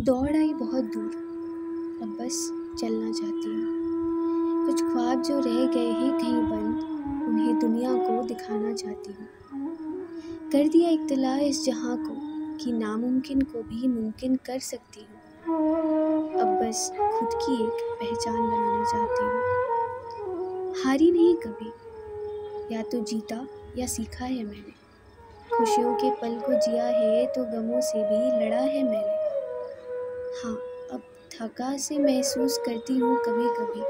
दौड़ आई बहुत दूर। अब बस चलना चाहती हूँ। कुछ ख्वाब जो रह गए हैं कहीं बंद, उन्हें दुनिया को दिखाना चाहती हूँ। कर दिया इतला इस जहाँ को कि नामुमकिन को भी मुमकिन कर सकती हूँ। अब बस खुद की एक पहचान बनाना चाहती हूँ। हारी नहीं कभी। या तो जीता या सीखा है मैंने। खुशियों के पल को जिया है तो गमों से भी लड़ा है मैंने। हाँ अब थका से महसूस करती हूँ कभी कभी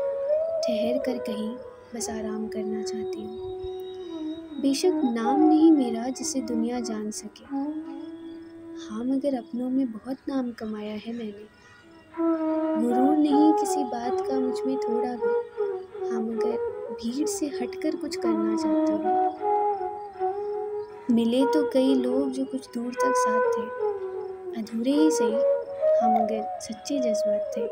ठहर कर कहीं, बस आराम करना चाहती हूँ। बेशक नाम नहीं मेरा जिसे दुनिया जान सके। हाँ मगर अपनों में बहुत नाम कमाया है मैंने। गुरूर नहीं किसी बात का मुझमें थोड़ा भी। हाँ मगर भीड़ से हटकर कुछ करना चाहती हूँ। मिले तो कई लोग जो कुछ दूर तक साथ थे। अधूरे ही सही। हाँ मगर सच्चे जज्बात थे,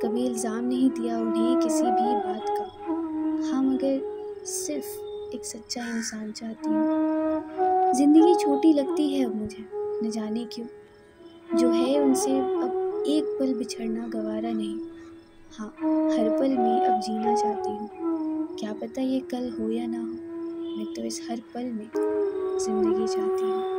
कभी इल्ज़ाम नहीं दिया उन्हें किसी भी बात का। हाँ मगर सिर्फ़ एक सच्चा इंसान चाहती हूँ। ज़िंदगी छोटी लगती है अब मुझे, न जाने क्यों। जो है उनसे अब एक पल बिछड़ना गवारा नहीं। हाँ हर पल में अब जीना चाहती हूँ। क्या पता ये कल हो या ना हो, मैं तो इस हर पल में ज़िंदगी चाहती हूँ।